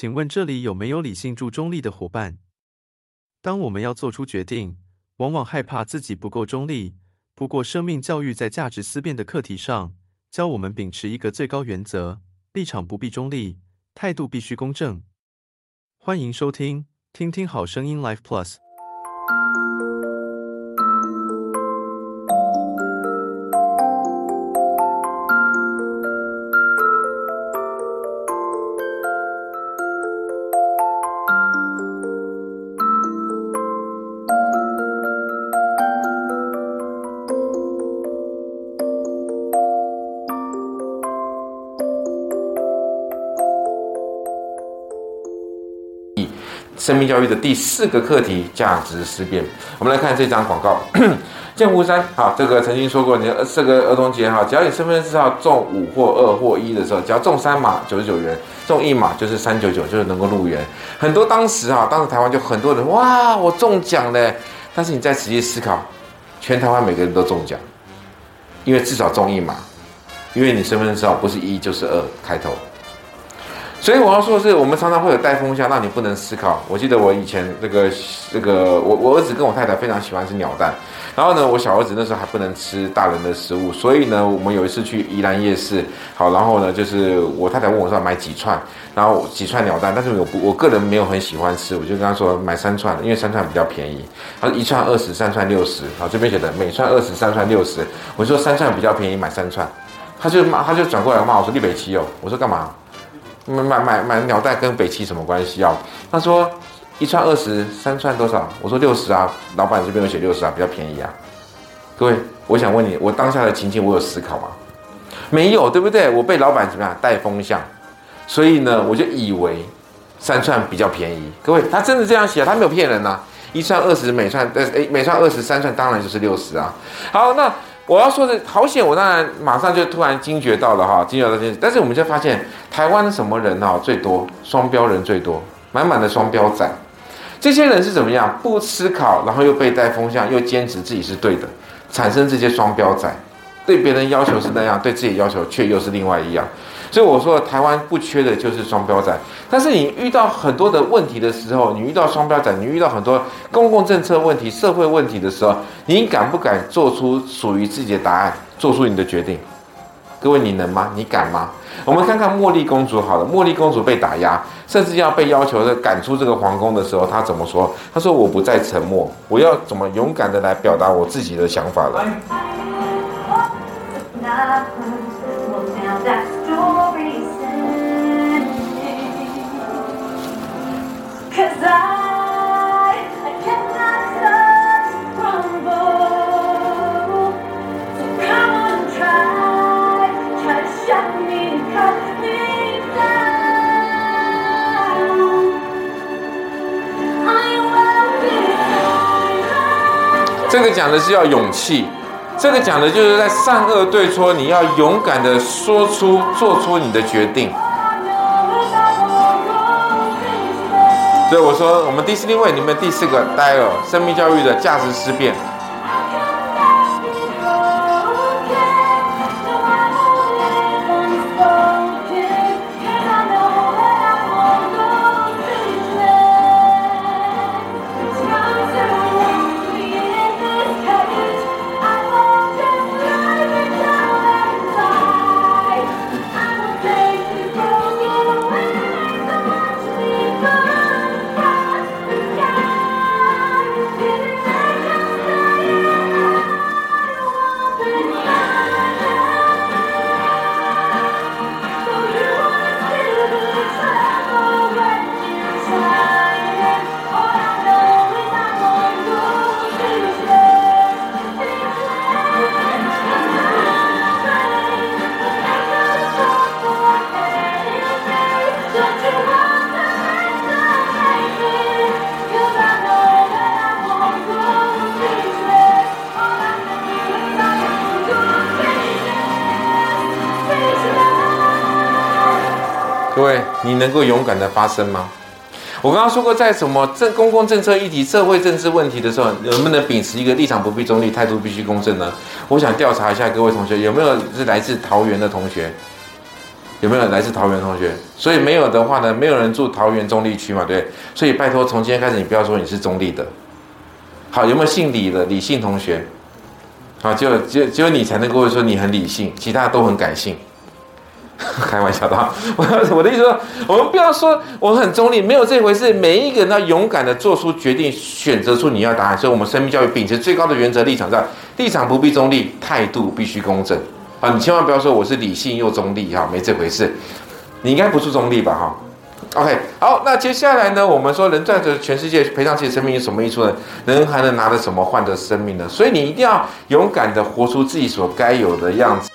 请问这里有没有理性住中立的伙伴？当我们要做出决定，往往害怕自己不够中立。不过，生命教育在价值思辨的课题上，教我们秉持一个最高原则：立场不必中立，态度必须公正。欢迎收听，听听好声音 Life Plus。生命教育的第四个课题：价值思辨。我们来看这张广告。剑湖山，好，这个曾经说过，你这个儿童节哈，只要你身份证号中五或二或一的时候，只要中三码九十九元，中一码就是三九九，就是能够入园。很多当时哈，当时台湾就很多人哇，我中奖了。但是你再仔细思考，全台湾每个人都中奖，因为至少中一码，因为你身份证号不是一就是二开头。所以我要说的是，我们常常会有带风向，让你不能思考。我记得我以前这个这个，我我儿子跟我太太非常喜欢吃鸟蛋，然后呢，我小儿子那时候还不能吃大人的食物，所以呢，我们有一次去宜兰夜市，好，然后呢，就是我太太问我说买几串，然后几串鸟蛋，但是我不，我个人没有很喜欢吃，我就跟他说买三串，因为三串比较便宜，他说一串二十，三串六十，好，这边写的每串二十，三串六十，我说三串比较便宜，买三串，他就骂，他就转过来骂我说立北奇哦，我说干嘛？买买买买鸟蛋跟北七什么关系啊？他说一串二十，三串多少？我说六十啊，老板这边有写六十啊，比较便宜啊。各位，我想问你，我当下的情境我有思考吗？没有，对不对？我被老板怎么样带风向，所以呢，我就以为三串比较便宜。各位，他真的这样写，他没有骗人呐、啊。一串二十，每串呃诶，每串二十，三串当然就是六十啊。好，那。我要说的好险，我当然马上就突然惊觉到了哈，惊觉到这件。但是我们就发现，台湾什么人哈最多？双标人最多，满满的双标仔。这些人是怎么样？不思考，然后又被带风向，又坚持自己是对的，产生这些双标仔。对别人要求是那样，对自己要求却又是另外一样。所以我说，台湾不缺的就是双标仔。但是你遇到很多的问题的时候，你遇到双标仔，你遇到很多公共政策问题、社会问题的时候，你敢不敢做出属于自己的答案，做出你的决定？各位，你能吗？你敢吗？我们看看茉莉公主好了，茉莉公主被打压，甚至要被要求的赶出这个皇宫的时候，她怎么说？她说：“我不再沉默，我要怎么勇敢的来表达我自己的想法了。”这个讲的是要勇气，这个讲的就是在善恶对错，你要勇敢的说出、做出你的决定。所以我说，我们第四定位里面第四个 dial 生命教育的价值思辨。各位，你能够勇敢的发声吗？我刚刚说过，在什么政公共政策议题、社会政治问题的时候，能不能秉持一个立场不必中立、态度必须公正呢？我想调查一下各位同学，有没有是来自桃园的同学？有没有来自桃园同学？所以没有的话呢，没有人住桃园中立区嘛，对。所以拜托，从今天开始，你不要说你是中立的。好，有没有姓李的李姓同学？好，就就只有你才能够说你很理性，其他都很感性。开玩笑的，我 我的意思说，我们不要说我很中立，没有这回事。每一个人要勇敢的做出决定，选择出你要答案。所以，我们生命教育秉持最高的原则立场上，立场不必中立，态度必须公正。啊，你千万不要说我是理性又中立哈，没这回事。你应该不是中立吧哈？OK，好，那接下来呢，我们说人赚得全世界，赔偿自己生命有什么益处呢？人还能拿着什么换得生命呢？所以你一定要勇敢的活出自己所该有的样子。